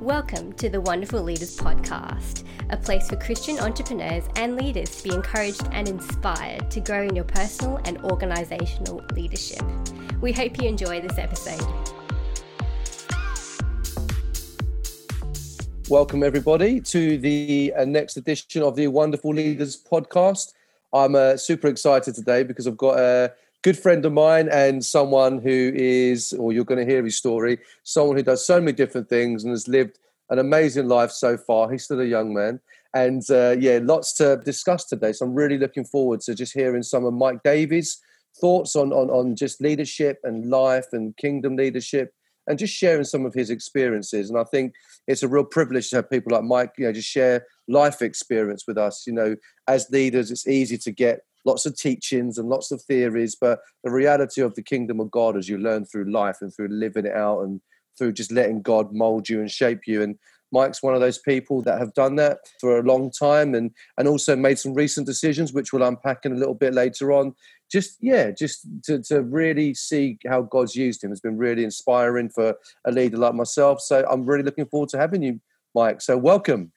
Welcome to the Wonderful Leaders Podcast, a place for Christian entrepreneurs and leaders to be encouraged and inspired to grow in your personal and organizational leadership. We hope you enjoy this episode. Welcome, everybody, to the uh, next edition of the Wonderful Leaders Podcast. I'm uh, super excited today because I've got a good friend of mine and someone who is, or you're going to hear his story, someone who does so many different things and has lived an amazing life so far. He's still a young man. And uh, yeah, lots to discuss today. So I'm really looking forward to just hearing some of Mike Davies' thoughts on, on, on just leadership and life and kingdom leadership and just sharing some of his experiences. And I think it's a real privilege to have people like Mike, you know, just share life experience with us. You know, as leaders, it's easy to get lots of teachings and lots of theories, but the reality of the kingdom of God as you learn through life and through living it out and through just letting God mold you and shape you. And Mike's one of those people that have done that for a long time and and also made some recent decisions, which we'll unpack in a little bit later on. Just yeah, just to, to really see how God's used him has been really inspiring for a leader like myself. So I'm really looking forward to having you, Mike. So welcome.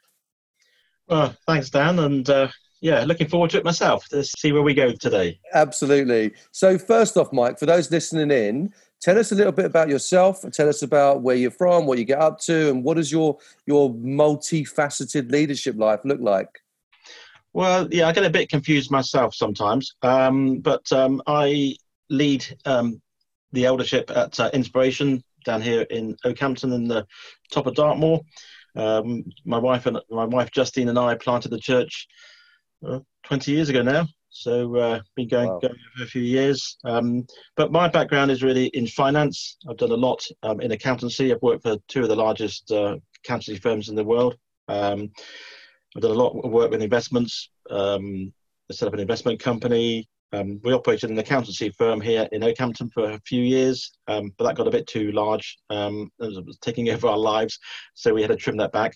Well, thanks, Dan, and uh, yeah, looking forward to it myself to see where we go today. Absolutely. So, first off, Mike, for those listening in, tell us a little bit about yourself. Tell us about where you're from, what you get up to, and what does your your multifaceted leadership life look like? Well, yeah, I get a bit confused myself sometimes, um, but um, I lead um, the eldership at uh, Inspiration down here in Okehampton in the top of Dartmoor. Um, my wife and my wife Justine and I planted the church 20 years ago now. So uh, been going, wow. going for a few years. Um, but my background is really in finance. I've done a lot um, in accountancy. I've worked for two of the largest uh, accountancy firms in the world. Um, I've done a lot of work with investments. Um, I set up an investment company. Um, we operated an accountancy firm here in Okehampton for a few years, um, but that got a bit too large. Um, it was taking over our lives, so we had to trim that back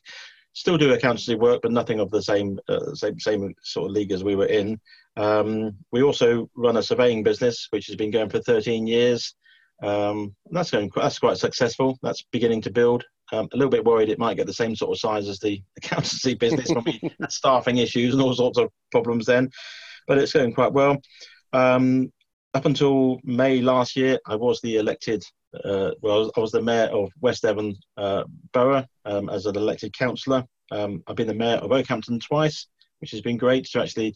still do accountancy work, but nothing of the same uh, same same sort of league as we were in. Um, we also run a surveying business, which has been going for 13 years. Um, that's going that's quite successful. That's beginning to build. Um, a little bit worried it might get the same sort of size as the accountancy business staffing issues and all sorts of problems then, but it's going quite well. Um, up until May last year, I was the elected uh, well, I was the mayor of West Devon uh, Borough um, as an elected councillor. Um, I've been the mayor of Okehampton twice, which has been great to actually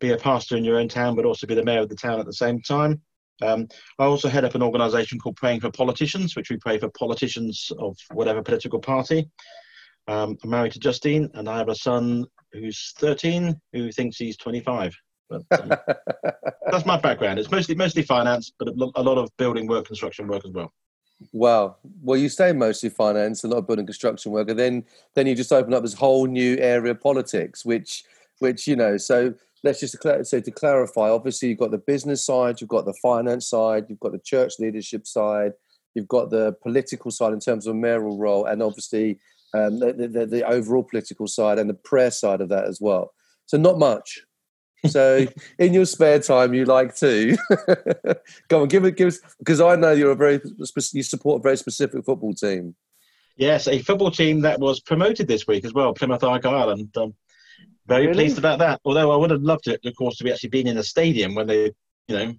be a pastor in your own town, but also be the mayor of the town at the same time. Um, I also head up an organisation called Praying for Politicians, which we pray for politicians of whatever political party. Um, I'm married to Justine, and I have a son who's 13 who thinks he's 25. But, um, that's my background. It's mostly mostly finance, but a lot of building work, construction work as well. Wow. Well, you say mostly finance, a lot of building construction work, and then then you just open up this whole new area of politics, which which you know. So let's just say to clarify. Obviously, you've got the business side, you've got the finance side, you've got the church leadership side, you've got the political side in terms of mayoral role, and obviously um, the, the, the overall political side and the prayer side of that as well. So not much. So in your spare time, you like to go on, give it, give us because I know you're a very you support a very specific football team. Yes, a football team that was promoted this week as well, Plymouth Argyle, and um, very really? pleased about that. Although I would have loved it, of course, to be actually been in a stadium when they, you know,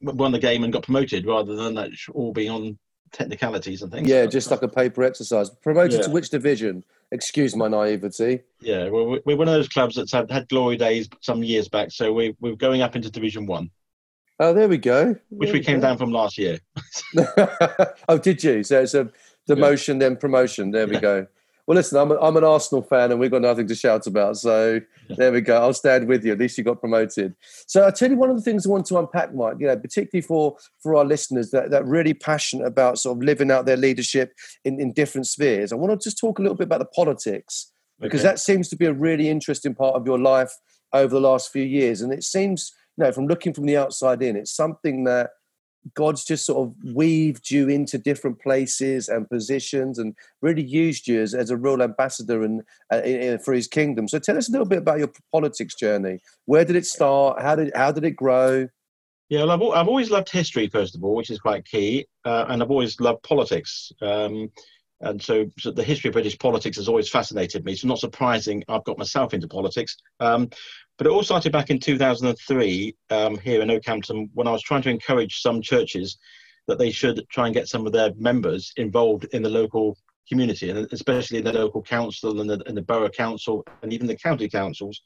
won the game and got promoted, rather than that all being on technicalities and things. Yeah, just like a paper exercise. Promoted yeah. to which division? Excuse my naivety. Yeah, well, we're one of those clubs that's had, had glory days some years back, so we, we're going up into Division One. Oh, there we go. Which there we came go. down from last year. oh, did you? So it's a demotion, yeah. then promotion. There we yeah. go. Well, listen, I'm, a, I'm an Arsenal fan and we've got nothing to shout about. So there we go. I'll stand with you. At least you got promoted. So I'll tell you one of the things I want to unpack, Mike, you know, particularly for, for our listeners that, that really passionate about sort of living out their leadership in, in different spheres. I want to just talk a little bit about the politics because okay. that seems to be a really interesting part of your life over the last few years. And it seems, you know, from looking from the outside in, it's something that God's just sort of weaved you into different places and positions and really used you as, as a real ambassador and uh, for his kingdom. So tell us a little bit about your politics journey. Where did it start? How did, how did it grow? Yeah, well, I've, I've always loved history, first of all, which is quite key. Uh, and I've always loved politics. Um, and so, so, the history of British politics has always fascinated me. So not surprising I've got myself into politics. Um, but it all started back in 2003 um, here in Okehampton when I was trying to encourage some churches that they should try and get some of their members involved in the local community, and especially in the local council and the, and the borough council and even the county councils.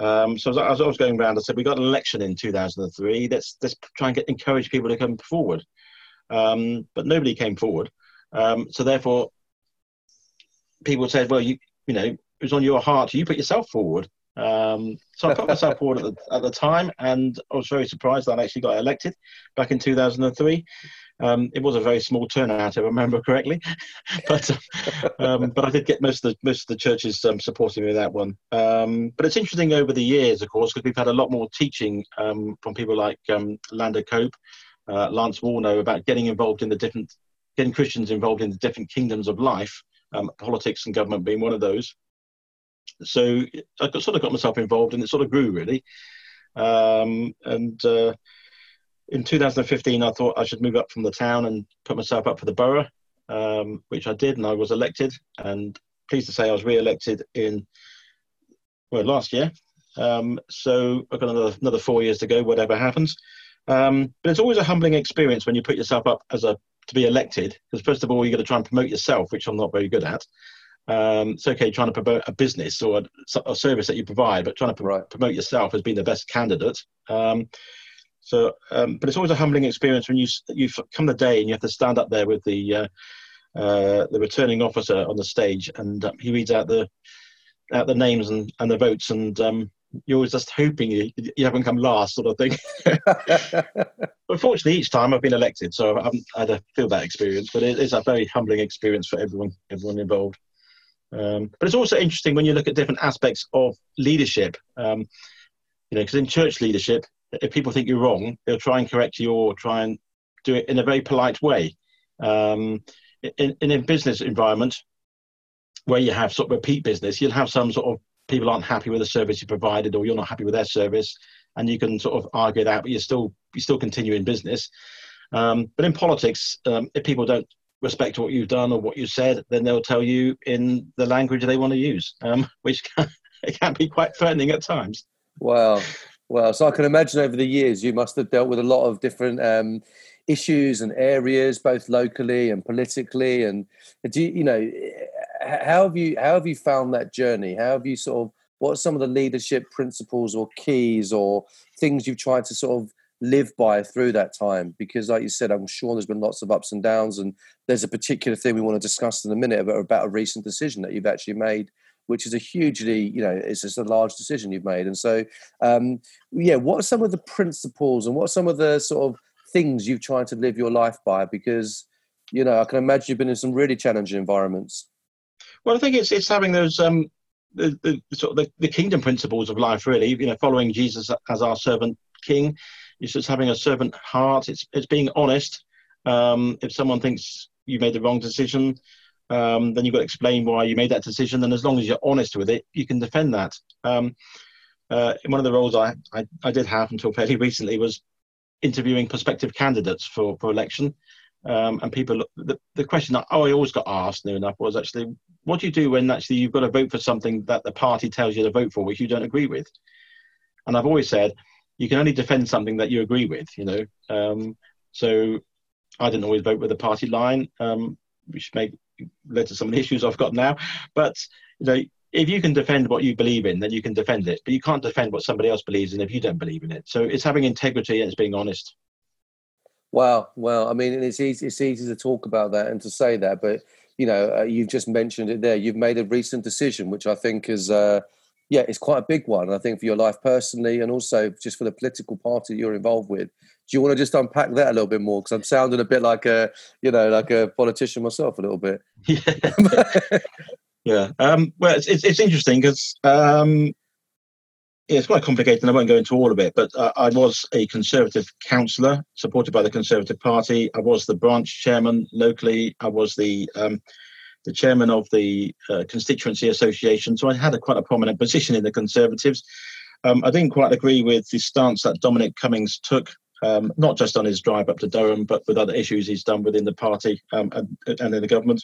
Um, so as, I was going around, I said, we got an election in 2003. Let's let's try and get encourage people to come forward. Um, but nobody came forward. Um, so therefore, people said, well, you you know, it was on your heart. You put yourself forward. Um, so I put myself forward at the, at the time, and I was very surprised that I actually got elected back in 2003. Um, it was a very small turnout, if I remember correctly, but um, but I did get most of the most of the churches um, supporting me with that one. Um, but it's interesting over the years, of course, because we've had a lot more teaching um, from people like Landa Cope, uh, Lance Wallnau about getting involved in the different, getting Christians involved in the different kingdoms of life, politics and government being one of those. So I got, sort of got myself involved, and it sort of grew really. and uh, in 2015, I thought I should move up from the town and put myself up for the borough, um, which I did, and I was elected. And pleased to say, I was re-elected in well last year. Um, so I've got another another four years to go, whatever happens. Um, but it's always a humbling experience when you put yourself up as a to be elected, because first of all, you've got to try and promote yourself, which I'm not very good at. Um, it's okay trying to promote a business or a, a, service that you provide, but trying to promote yourself as being the best candidate. Um, so, um, but it's always a humbling experience when you you come the day and you have to stand up there with the uh, uh, the returning officer on the stage, and um, he reads out the out the names and, and the votes, and um, you're always just hoping you, you haven't come last, sort of thing. but fortunately, each time I've been elected, so I haven't had to feel that experience. But it is a very humbling experience for everyone everyone involved. Um, but it's also interesting when you look at different aspects of leadership. Um, you know, because in church leadership, if people think you're wrong, they'll try and correct you or try and do it in a very polite way. Um, in, in a business environment where you have sort of repeat business, you'll have some sort of people aren't happy with the service you provided or you're not happy with their service, and you can sort of argue that, but you still you still continue in business. Um, but in politics, um, if people don't respect what you've done or what you said, then they'll tell you in the language they want to use, um, which can, it can be quite threatening at times. Wow. Well, so I can imagine over the years you must have dealt with a lot of different um, issues and areas, both locally and politically. And do you, you know how have you how have you found that journey? How have you sort of what are some of the leadership principles or keys or things you've tried to sort of live by through that time? Because, like you said, I'm sure there's been lots of ups and downs, and there's a particular thing we want to discuss in a minute about, about a recent decision that you've actually made which is a hugely, you know, it's just a large decision you've made. And so, um, yeah, what are some of the principles and what are some of the sort of things you've tried to live your life by? Because, you know, I can imagine you've been in some really challenging environments. Well, I think it's it's having those um, the, the sort of the, the kingdom principles of life, really. You know, following Jesus as our servant king. It's just having a servant heart. It's it's being honest. Um, if someone thinks you made the wrong decision, um, then you've got to explain why you made that decision. And as long as you're honest with it, you can defend that. Um, uh, one of the roles I, I, I, did have until fairly recently was interviewing prospective candidates for, for election. Um, and people, the, the question that I always got asked, near enough, was actually, what do you do when actually you've got to vote for something that the party tells you to vote for, which you don't agree with? And I've always said, you can only defend something that you agree with, you know. Um, so I didn't always vote with the party line, um, which made led to some of the issues I've got now. But you know, if you can defend what you believe in, then you can defend it. But you can't defend what somebody else believes in if you don't believe in it. So it's having integrity and it's being honest. Wow, well, I mean, it's easy. It's easy to talk about that and to say that, but you know, uh, you've just mentioned it there. You've made a recent decision, which I think is, uh, yeah, it's quite a big one. I think for your life personally, and also just for the political party you're involved with. Do you want to just unpack that a little bit more? Because I'm sounding a bit like a, you know, like a politician myself a little bit. Yeah. yeah. Um, well, it's, it's, it's interesting because um, yeah, it's quite complicated, and I won't go into all of it. But uh, I was a Conservative councillor supported by the Conservative Party. I was the branch chairman locally. I was the um, the chairman of the uh, constituency association. So I had a quite a prominent position in the Conservatives. Um, I didn't quite agree with the stance that Dominic Cummings took um, not just on his drive up to Durham, but with other issues he's done within the party um, and, and, in the government.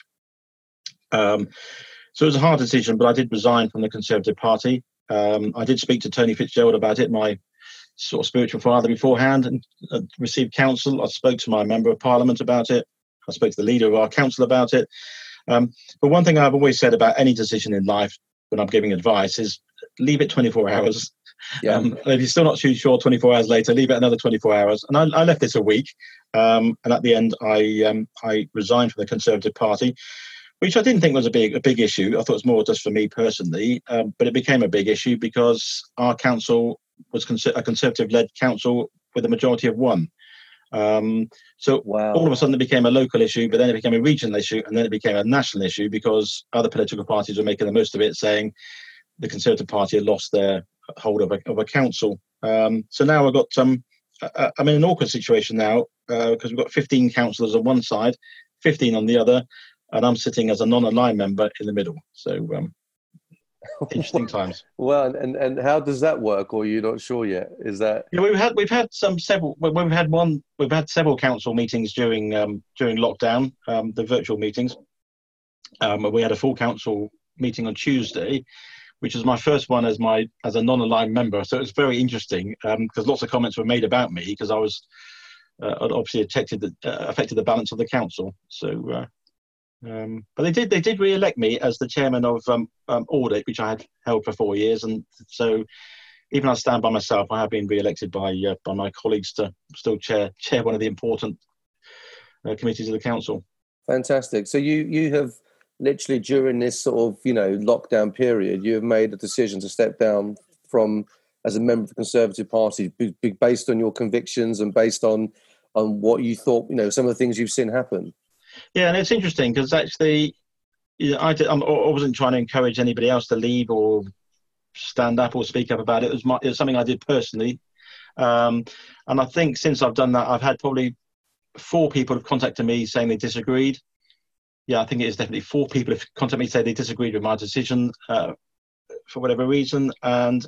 Um, so it was a hard decision, but I did resign from the Conservative Party. Um, I did speak to Tony Fitzgerald about it, my sort of spiritual father beforehand, and uh, received counsel. I spoke to my member of parliament about it. I spoke to the leader of our council about it. Um, but one thing I've always said about any decision in life when I'm giving advice is leave it 24 hours. Yeah. Um, if you're still not too sure 24 hours later, leave it another 24 hours. And I, I left this a week. Um, and at the end, I um, I resigned from the Conservative Party, which I didn't think was a big a big issue. I thought it was more just for me personally. Um, but it became a big issue because our council was a Conservative-led council with a majority of one. Um, so wow. all of a sudden it became a local issue, but then it became a regional issue, and then it became a national issue because other political parties were making the most of it, saying the Conservative Party had lost their hold of a, of a council. Um, so now I've got um, I'm in an awkward situation now because uh, we've got 15 councillors on one side, 15 on the other, and I'm sitting as a non-aligned member in the middle. So um, interesting times. Well, and and how does that work? Or you're not sure yet? Is that? Yeah, we've had we've had some several. We've had one. We've had several council meetings during um, during lockdown, um, the virtual meetings. Um, we had a full council meeting on Tuesday, which was my first one as my as a non-aligned member. So it was very interesting because um, lots of comments were made about me because I was uh, obviously affected the, uh, affected the balance of the council. So uh, um, but they did they did re-elect me as the chairman of um, um, audit, which I had held for four years, and so even I stand by myself, I have been re-elected by uh, by my colleagues to still chair chair one of the important uh, committees of the council. Fantastic. So you you have literally during this sort of you know lockdown period, you have made a decision to step down from as a member of the Conservative Party, based on your convictions and based on on what you thought you know some of the things you've seen happen. Yeah, and it's interesting because actually, you know, I, did, I wasn't trying to encourage anybody else to leave or stand up or speak up about it. It was, my, it was something I did personally. Um, and I think since I've done that, I've had probably four people have contacted me saying they disagreed. Yeah, I think it is definitely four people have contacted me say they disagreed with my decision uh, for whatever reason. And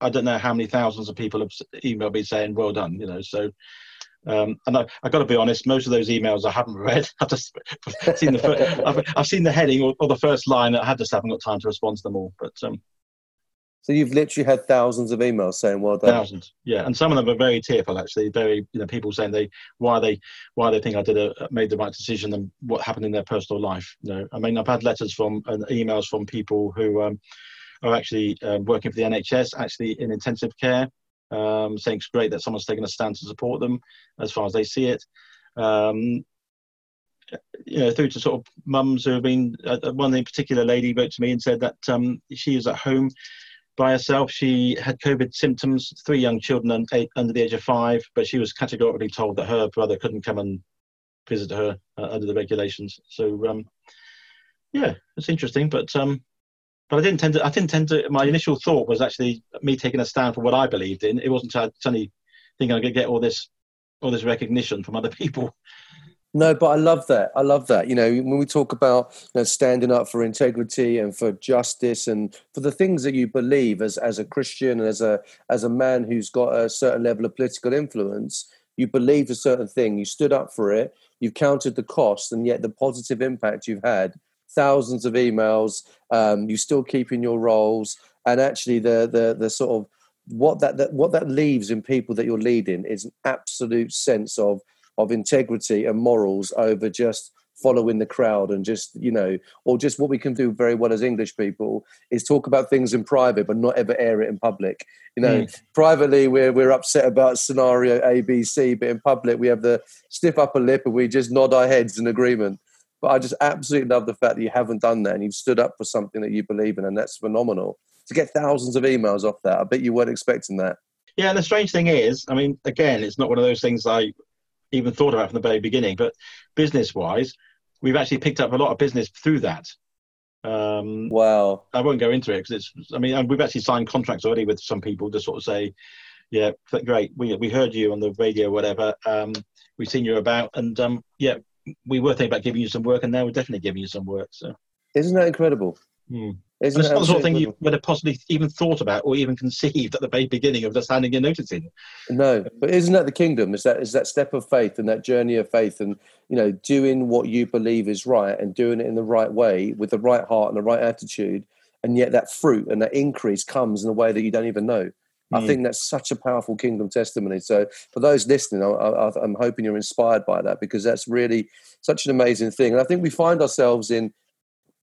I don't know how many thousands of people have emailed me saying, well done, you know. So um, and I, have got to be honest, most of those emails I haven't read. I've just seen the first, I've, I've, seen the heading or, or, the first line. I just haven't got time to respond to them all. But um, so you've literally had thousands of emails saying well done. Thousands, yeah, and some of them are very tearful. Actually, very you know people saying they why they why they think I did a made the right decision and what happened in their personal life. You know, I mean, I've had letters from and emails from people who um, are actually uh, working for the NHS, actually in intensive care um, saying it's great that someone's taken a stand to support them as far as they see it. Um, you know, through to sort of mums who have been. Uh, uh, one in particular lady wrote to me and said that um, she is at home by herself. She had COVID symptoms, three young children under the age of five, but she was categorically told that her brother couldn't come and visit her uh, under the regulations. So, um, yeah, it's interesting, but um, but I didn't tend to. I didn't tend to. My initial thought was actually me taking a stand for what I believed in. It wasn't suddenly thinking I'm going to get all this, all this recognition from other people. No, but I love that. I love that. You know, when we talk about you know, standing up for integrity and for justice and for the things that you believe as as a Christian and as a as a man who's got a certain level of political influence, you believed a certain thing. You stood up for it. You've counted the cost, and yet the positive impact you've had thousands of emails. Um, you still keeping your roles, and actually the the the sort of what that, that what that leaves in people that you're leading is an absolute sense of of integrity and morals over just following the crowd and just you know or just what we can do very well as english people is talk about things in private but not ever air it in public you know mm. privately we're we're upset about scenario abc but in public we have the stiff upper lip and we just nod our heads in agreement but I just absolutely love the fact that you haven't done that and you've stood up for something that you believe in, and that's phenomenal. To get thousands of emails off that, I bet you weren't expecting that. Yeah, and the strange thing is, I mean, again, it's not one of those things I even thought about from the very beginning, but business wise, we've actually picked up a lot of business through that. Um, wow. I won't go into it because it's, I mean, and we've actually signed contracts already with some people to sort of say, yeah, great, we, we heard you on the radio, whatever. Um, we've seen you about, and um, yeah, we were thinking about giving you some work, and now we're definitely giving you some work. So, isn't that incredible? Hmm. Isn't it's not the sort of thing you would have possibly even thought about or even conceived at the very beginning of just handing your notice in. No, but isn't that the kingdom? Is that is that step of faith and that journey of faith and you know doing what you believe is right and doing it in the right way with the right heart and the right attitude, and yet that fruit and that increase comes in a way that you don't even know. Mm. I think that's such a powerful kingdom testimony. So for those listening, I, am hoping you're inspired by that because that's really such an amazing thing. And I think we find ourselves in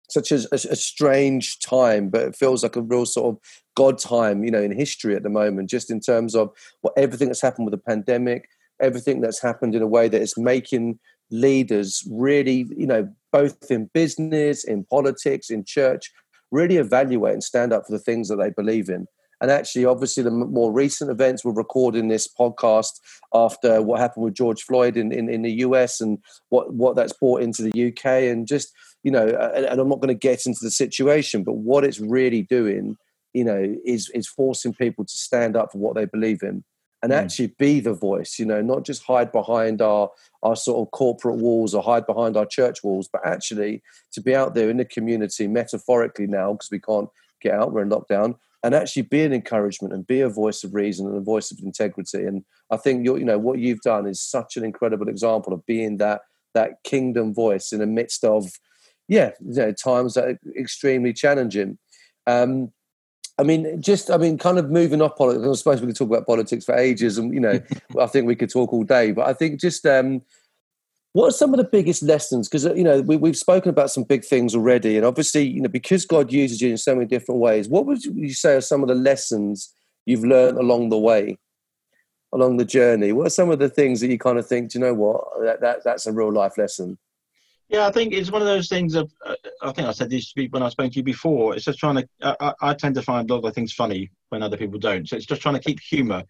such a, a, a, strange time, but it feels like a real sort of God time, you know, in history at the moment, just in terms of what everything that's happened with the pandemic, everything that's happened in a way that is making leaders really, you know, both in business, in politics, in church, really evaluate and stand up for the things that they believe in. And actually, obviously, the more recent events, we're recording this podcast after what happened with George Floyd in, in, in the US and what, what that's brought into the UK. And just, you know, and, and I'm not going to get into the situation, but what it's really doing, you know, is, is forcing people to stand up for what they believe in and mm. actually be the voice you know not just hide behind our our sort of corporate walls or hide behind our church walls but actually to be out there in the community metaphorically now because we can't get out we're in lockdown and actually be an encouragement and be a voice of reason and a voice of integrity. And I think you you know what you've done is such an incredible example of being that that kingdom voice in the midst of yeah you know, times that are extremely challenging. Um, I mean, just I mean, kind of moving off politics. I suppose we could talk about politics for ages, and you know, I think we could talk all day. But I think just um, what are some of the biggest lessons? Because uh, you know we, we've spoken about some big things already, and obviously you know because God uses you in so many different ways. What would you say are some of the lessons you've learned along the way, along the journey? What are some of the things that you kind of think? Do you know what that, that that's a real life lesson? Yeah, I think it's one of those things of. Uh, I think I said this when I spoke to you before. It's just trying to. I, I, tend to find a lot of things funny when other people don't. So it's just trying to keep humour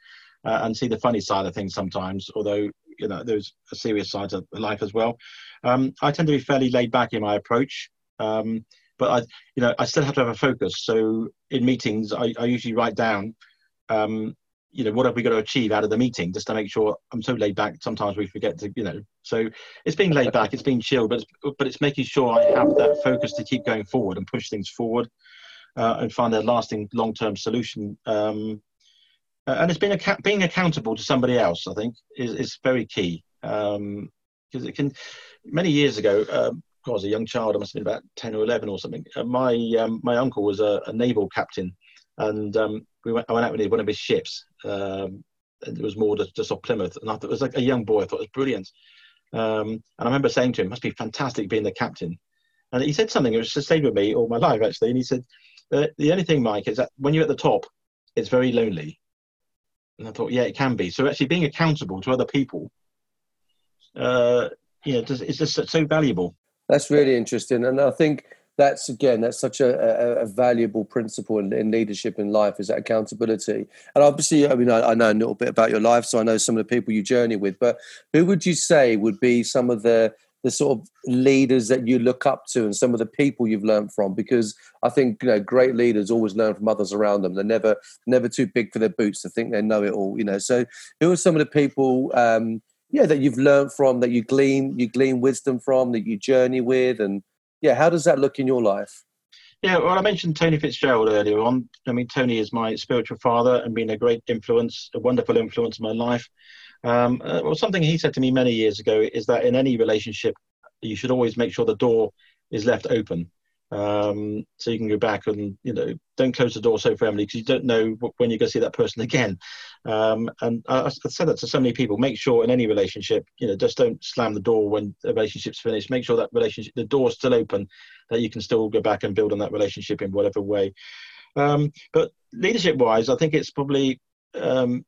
uh, and see the funny side of things sometimes. Although you know there's a serious side to life as well. Um, I tend to be fairly laid back in my approach, um, but I you know I still have to have a focus. So in meetings, I, I usually write down. Um, you know what have we got to achieve out of the meeting just to make sure i'm so laid back sometimes we forget to you know so it's being laid back it's being chilled but it's, but it's making sure i have that focus to keep going forward and push things forward uh, and find a lasting long-term solution um, uh, and it's being ac- being accountable to somebody else. I think is is very key because um, it can. Many years ago, um, I was a young child. I must have been about ten or eleven or something. Uh, my um, my uncle was a, a naval captain, and um, we went. I went out with one of his ships. Um, it was more just, just off Plymouth, and I thought it was like a young boy. I thought it was brilliant. Um, and I remember saying to him, "Must be fantastic being the captain." And he said something. It was just stayed with me all my life actually. And he said, "The, the only thing, Mike, is that when you're at the top, it's very lonely." And I thought, yeah, it can be. So actually being accountable to other people, uh, you know, it's just so valuable. That's really interesting. And I think that's, again, that's such a, a, a valuable principle in, in, leadership in life is that accountability. And obviously, I mean, I, I know a little bit about your life, so I know some of the people you journey with, but who would you say would be some of the the sort of leaders that you look up to and some of the people you've learned from because i think you know great leaders always learn from others around them they're never never too big for their boots to think they know it all you know so who are some of the people um yeah that you've learned from that you glean you glean wisdom from that you journey with and yeah how does that look in your life yeah, well, I mentioned Tony Fitzgerald earlier on. I mean, Tony is my spiritual father and been a great influence, a wonderful influence in my life. Um, uh, well, something he said to me many years ago is that in any relationship, you should always make sure the door is left open. Um, so you can go back and you know don't close the door so firmly because you don't know when you're going to see that person again. Um, and I, I said that to so many people. Make sure in any relationship, you know, just don't slam the door when the relationship's finished. Make sure that relationship, the door's still open, that you can still go back and build on that relationship in whatever way. Um, but leadership-wise, I think it's probably um,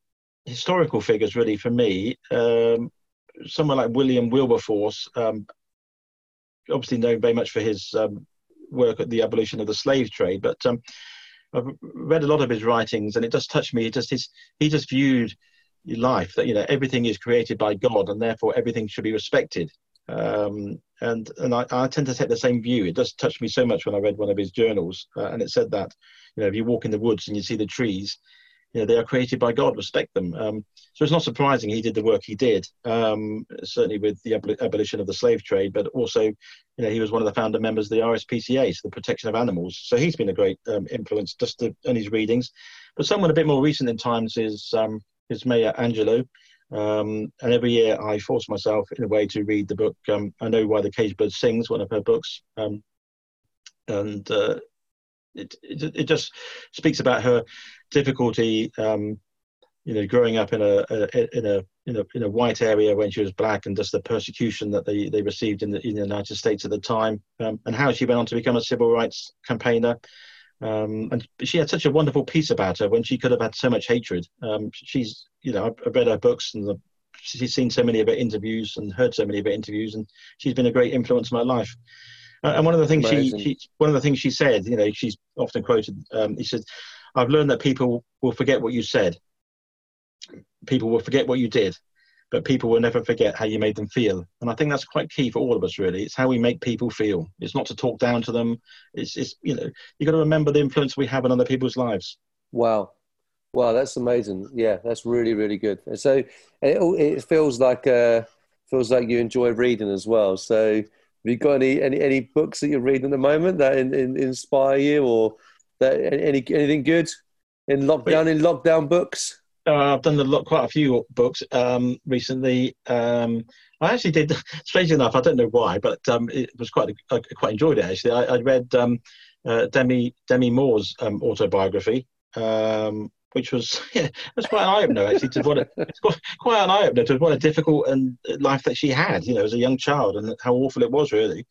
historical figures really for me. Um, someone like William Wilberforce, um, obviously known very much for his um, work at the abolition of the slave trade, but um, I've read a lot of his writings, and it just touched me. It just his, he just viewed life that you know everything is created by God, and therefore everything should be respected. Um, and and I, I, tend to take the same view. It just touched me so much when I read one of his journals, uh, and it said that you know if you walk in the woods and you see the trees, you know they are created by God. Respect them. Um, so it's not surprising he did the work he did. Um, certainly with the abolition of the slave trade, but also, you know, he was one of the founder members of the RSPCA, so the protection of animals. So he's been a great um, influence just to, in his readings. But someone a bit more recent in times is um, is Maya Angelou. Um, and every year I force myself in a way to read the book. Um, I know why the cage bird sings, one of her books, and uh, it, it, it just speaks about her difficulty, um, you know, growing up in a, a, in a in a in a white area when she was black, and just the persecution that they, they received in the, in the United States at the time, um, and how she went on to become a civil rights campaigner. Um, and she had such a wonderful piece about her when she could have had so much hatred. Um, she's, you know, I've read her books and the, she's seen so many of her interviews and heard so many of her interviews, and she's been a great influence in my life. Uh, and one of the things she, she, one of the things she said, you know, she's often quoted. Um, he said, "I've learned that people will forget what you said. People will forget what you did, but people will never forget how you made them feel." And I think that's quite key for all of us. Really, it's how we make people feel. It's not to talk down to them. It's, it's you know, you got to remember the influence we have on other people's lives. Wow. Wow, that's amazing. Yeah, that's really, really good. So it, it feels like uh, feels like you enjoy reading as well. So have you got any, any, any books that you're reading at the moment that in, in, inspire you, or that any anything good in lockdown in lockdown books? Uh, I've done a lot, quite a few books um, recently. Um, I actually did, strangely enough, I don't know why, but um, it was quite I quite enjoyed it actually. I, I read um, uh, Demi Demi Moore's um, autobiography, um, which was yeah, was quite an eye opener actually. To what a, it's quite an eye opener to what a difficult and uh, life that she had, you know, as a young child, and how awful it was really.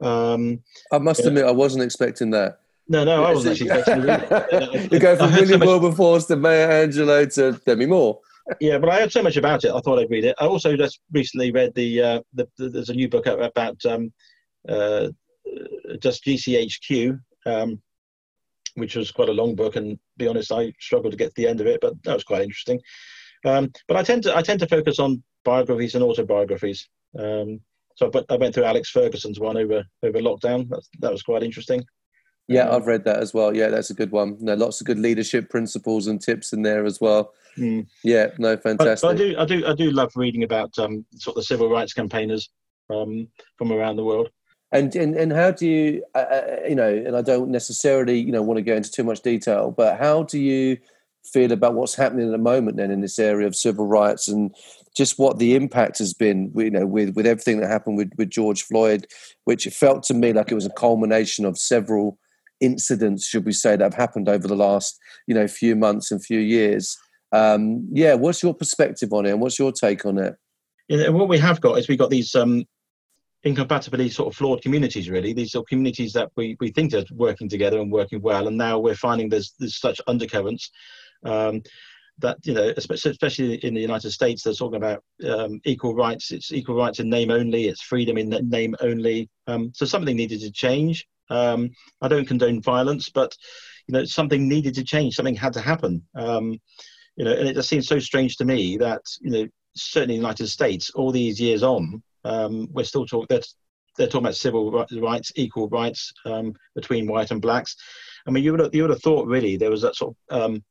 Um, I must yeah. admit, I wasn't expecting that. No, no, I wasn't actually expecting that. you go from William so Wilberforce to Maya Angelou to Demi Moore. yeah, but I heard so much about it. I thought I'd read it. I also just recently read the, uh, the, the there's a new book about um, uh, just GCHQ, um, which was quite a long book, and to be honest, I struggled to get to the end of it, but that was quite interesting. Um, but I tend to I tend to focus on biographies and autobiographies. Um, so I, went through Alex Ferguson's one over over lockdown. That, that was quite interesting. Yeah, um, I've read that as well. Yeah, that's a good one. No, lots of good leadership principles and tips in there as well. Mm. Yeah, no, fantastic. But, but I do, I do, I do love reading about um, sort of the civil rights campaigners um, from around the world. And, and and how do you uh, uh, you know and i don't necessarily you know want to go into too much detail but how do you feel about what's happening at the moment then in this area of civil rights and just what the impact has been you know with with everything that happened with with george floyd which it felt to me like it was a culmination of several incidents should we say that have happened over the last you know few months and few years. Um yeah what's your perspective on it and what's your take on it? Yeah, what we have got is we've got these um, incompatibly sort of flawed communities really. These are communities that we, we think are working together and working well and now we're finding there's there's such undercurrents um, that you know especially in the united states they're talking about um, equal rights. It's equal rights in name only. It's freedom in name only. Um, so something needed to change. Um, i don't condone violence but you know something needed to change. Something had to happen. Um, you know and it just seems so strange to me that you know certainly in the united states all these years on um, we're still talking. They're, they're talking about civil rights, equal rights um, between white and blacks. I mean, you would have, you would have thought really there was that sort of um,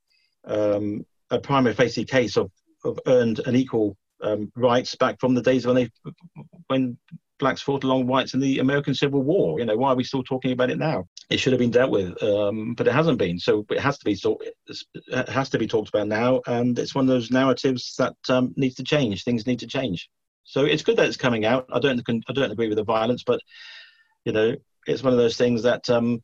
um a prima facie case of, of earned and equal um, rights back from the days when they when blacks fought along whites in the American Civil War. You know, why are we still talking about it now? It should have been dealt with, um, but it hasn't been. So it has to be it has to be talked about now, and it's one of those narratives that um, needs to change. Things need to change. So it's good that it's coming out. I don't I don't agree with the violence, but you know, it's one of those things that um,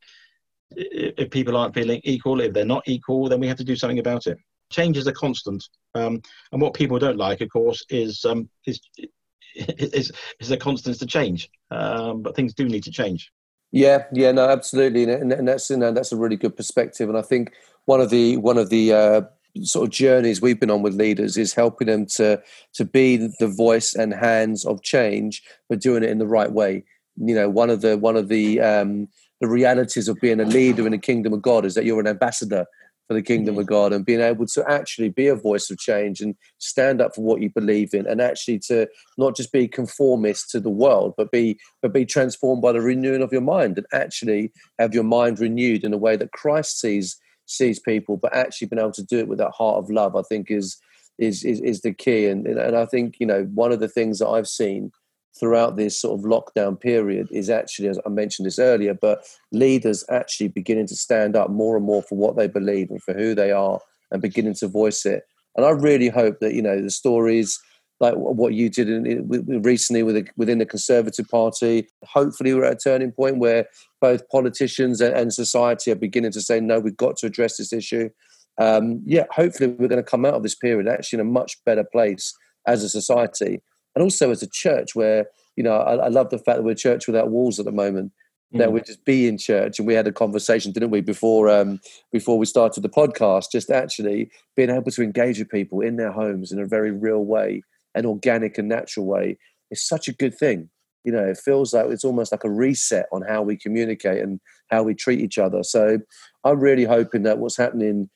if people aren't feeling equal, if they're not equal, then we have to do something about it. Change is a constant, um, and what people don't like, of course, is um, is is is a constant to change. Um, but things do need to change. Yeah, yeah, no, absolutely, and, and that's know, that's a really good perspective. And I think one of the one of the uh, sort of journeys we've been on with leaders is helping them to to be the voice and hands of change, but doing it in the right way. You know, one of the one of the um, the realities of being a leader in the kingdom of God is that you're an ambassador for the kingdom mm-hmm. of God and being able to actually be a voice of change and stand up for what you believe in and actually to not just be conformist to the world but be but be transformed by the renewing of your mind and actually have your mind renewed in a way that Christ sees sees people, but actually being able to do it with that heart of love, I think is is is, is the key. And and I think you know one of the things that I've seen throughout this sort of lockdown period is actually, as I mentioned this earlier, but leaders actually beginning to stand up more and more for what they believe and for who they are, and beginning to voice it. And I really hope that you know the stories like what you did in, recently with within the Conservative Party. Hopefully, we're at a turning point where both politicians and, society are beginning to say, "No, we've got to address this issue." Um, yeah, hopefully, we're going to come out of this period actually in a much better place as a society, and also as a church. Where you know, I, I love the fact that we're a church without walls at the moment. Mm. That we just be in church, and we had a conversation, didn't we, before um, before we started the podcast? Just actually being able to engage with people in their homes in a very real way an organic and natural way is such a good thing. You know, it feels like it's almost like a reset on how we communicate and how we treat each other. So I'm really hoping that what's happening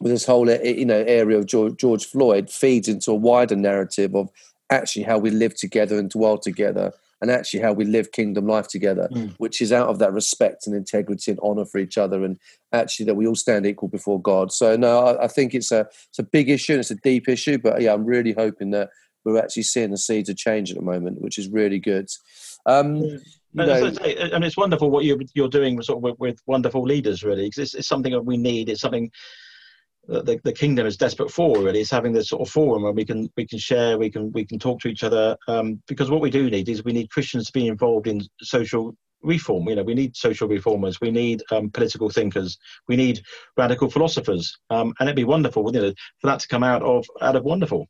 with this whole you know area of George, George Floyd feeds into a wider narrative of actually how we live together and dwell together and actually how we live kingdom life together, mm. which is out of that respect and integrity and honor for each other, and actually that we all stand equal before God. So no, I, I think it's a it's a big issue and it's a deep issue, but yeah, I'm really hoping that we're actually seeing the seeds of change at the moment, which is really good. Um, you know, and it's wonderful what you're, you're doing sort of with, with wonderful leaders, really. It's, it's something that we need. It's something the, the kingdom is desperate for really It's having this sort of forum where we can we can share we can we can talk to each other um, because what we do need is we need christians to be involved in social reform you know we need social reformers we need um, political thinkers we need radical philosophers um, and it'd be wonderful you know for that to come out of out of wonderful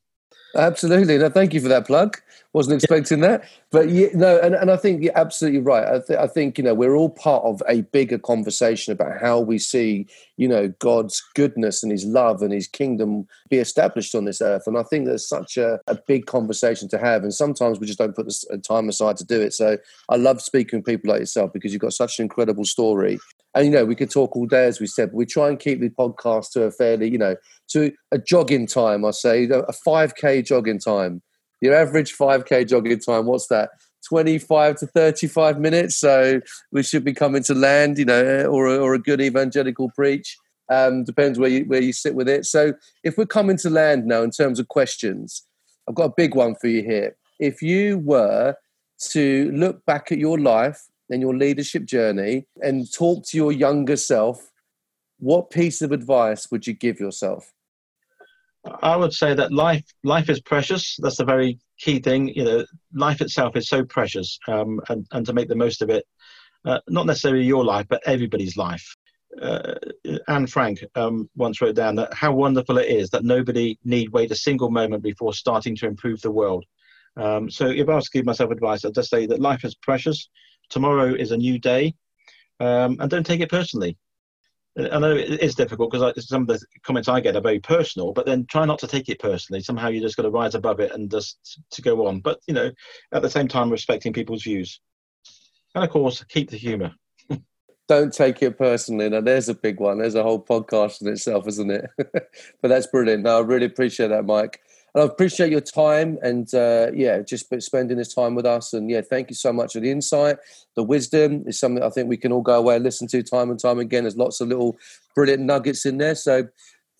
Absolutely. No, thank you for that plug. Wasn't expecting that, but yeah, no, and, and I think you're absolutely right. I, th- I think you know we're all part of a bigger conversation about how we see you know God's goodness and His love and His kingdom be established on this earth. And I think there's such a, a big conversation to have, and sometimes we just don't put the time aside to do it. So I love speaking with people like yourself because you've got such an incredible story, and you know we could talk all day as we said. But we try and keep the podcast to a fairly you know to a jogging time. I say a five k jogging time your average 5K jogging time, what's that? 25 to 35 minutes. So we should be coming to land, you know, or, or a good evangelical preach. Um, depends where you, where you sit with it. So if we're coming to land now in terms of questions, I've got a big one for you here. If you were to look back at your life and your leadership journey and talk to your younger self, what piece of advice would you give yourself? I would say that life life is precious. That's the very key thing. You know, life itself is so precious, um, and and to make the most of it, uh, not necessarily your life, but everybody's life. Uh, Anne Frank um, once wrote down that how wonderful it is that nobody need wait a single moment before starting to improve the world. Um, so if I was to give myself advice, I'd just say that life is precious. Tomorrow is a new day, um, and don't take it personally. I know it is difficult because some of the comments I get are very personal, but then try not to take it personally. Somehow you just got to rise above it and just to go on. But you know, at the same time, respecting people's views, and of course, keep the humour. Don't take it personally. Now, there's a big one. There's a whole podcast in itself, isn't it? but that's brilliant. No, I really appreciate that, Mike. And I appreciate your time and uh, yeah, just spending this time with us. And yeah, thank you so much for the insight. The wisdom is something I think we can all go away and listen to time and time again. There's lots of little brilliant nuggets in there. So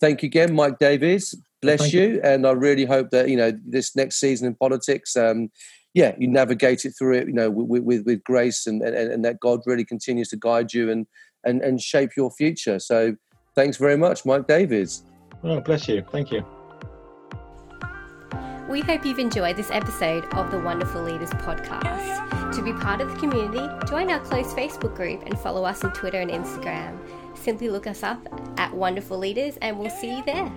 thank you again, Mike Davies. Bless you. you. And I really hope that, you know, this next season in politics, um, yeah, you navigate it through it, you know, with, with, with grace and, and, and that God really continues to guide you and, and, and shape your future. So thanks very much, Mike Davies. Oh, bless you. Thank you. We hope you've enjoyed this episode of the Wonderful Leaders podcast. To be part of the community, join our close Facebook group and follow us on Twitter and Instagram. Simply look us up at Wonderful Leaders and we'll see you there.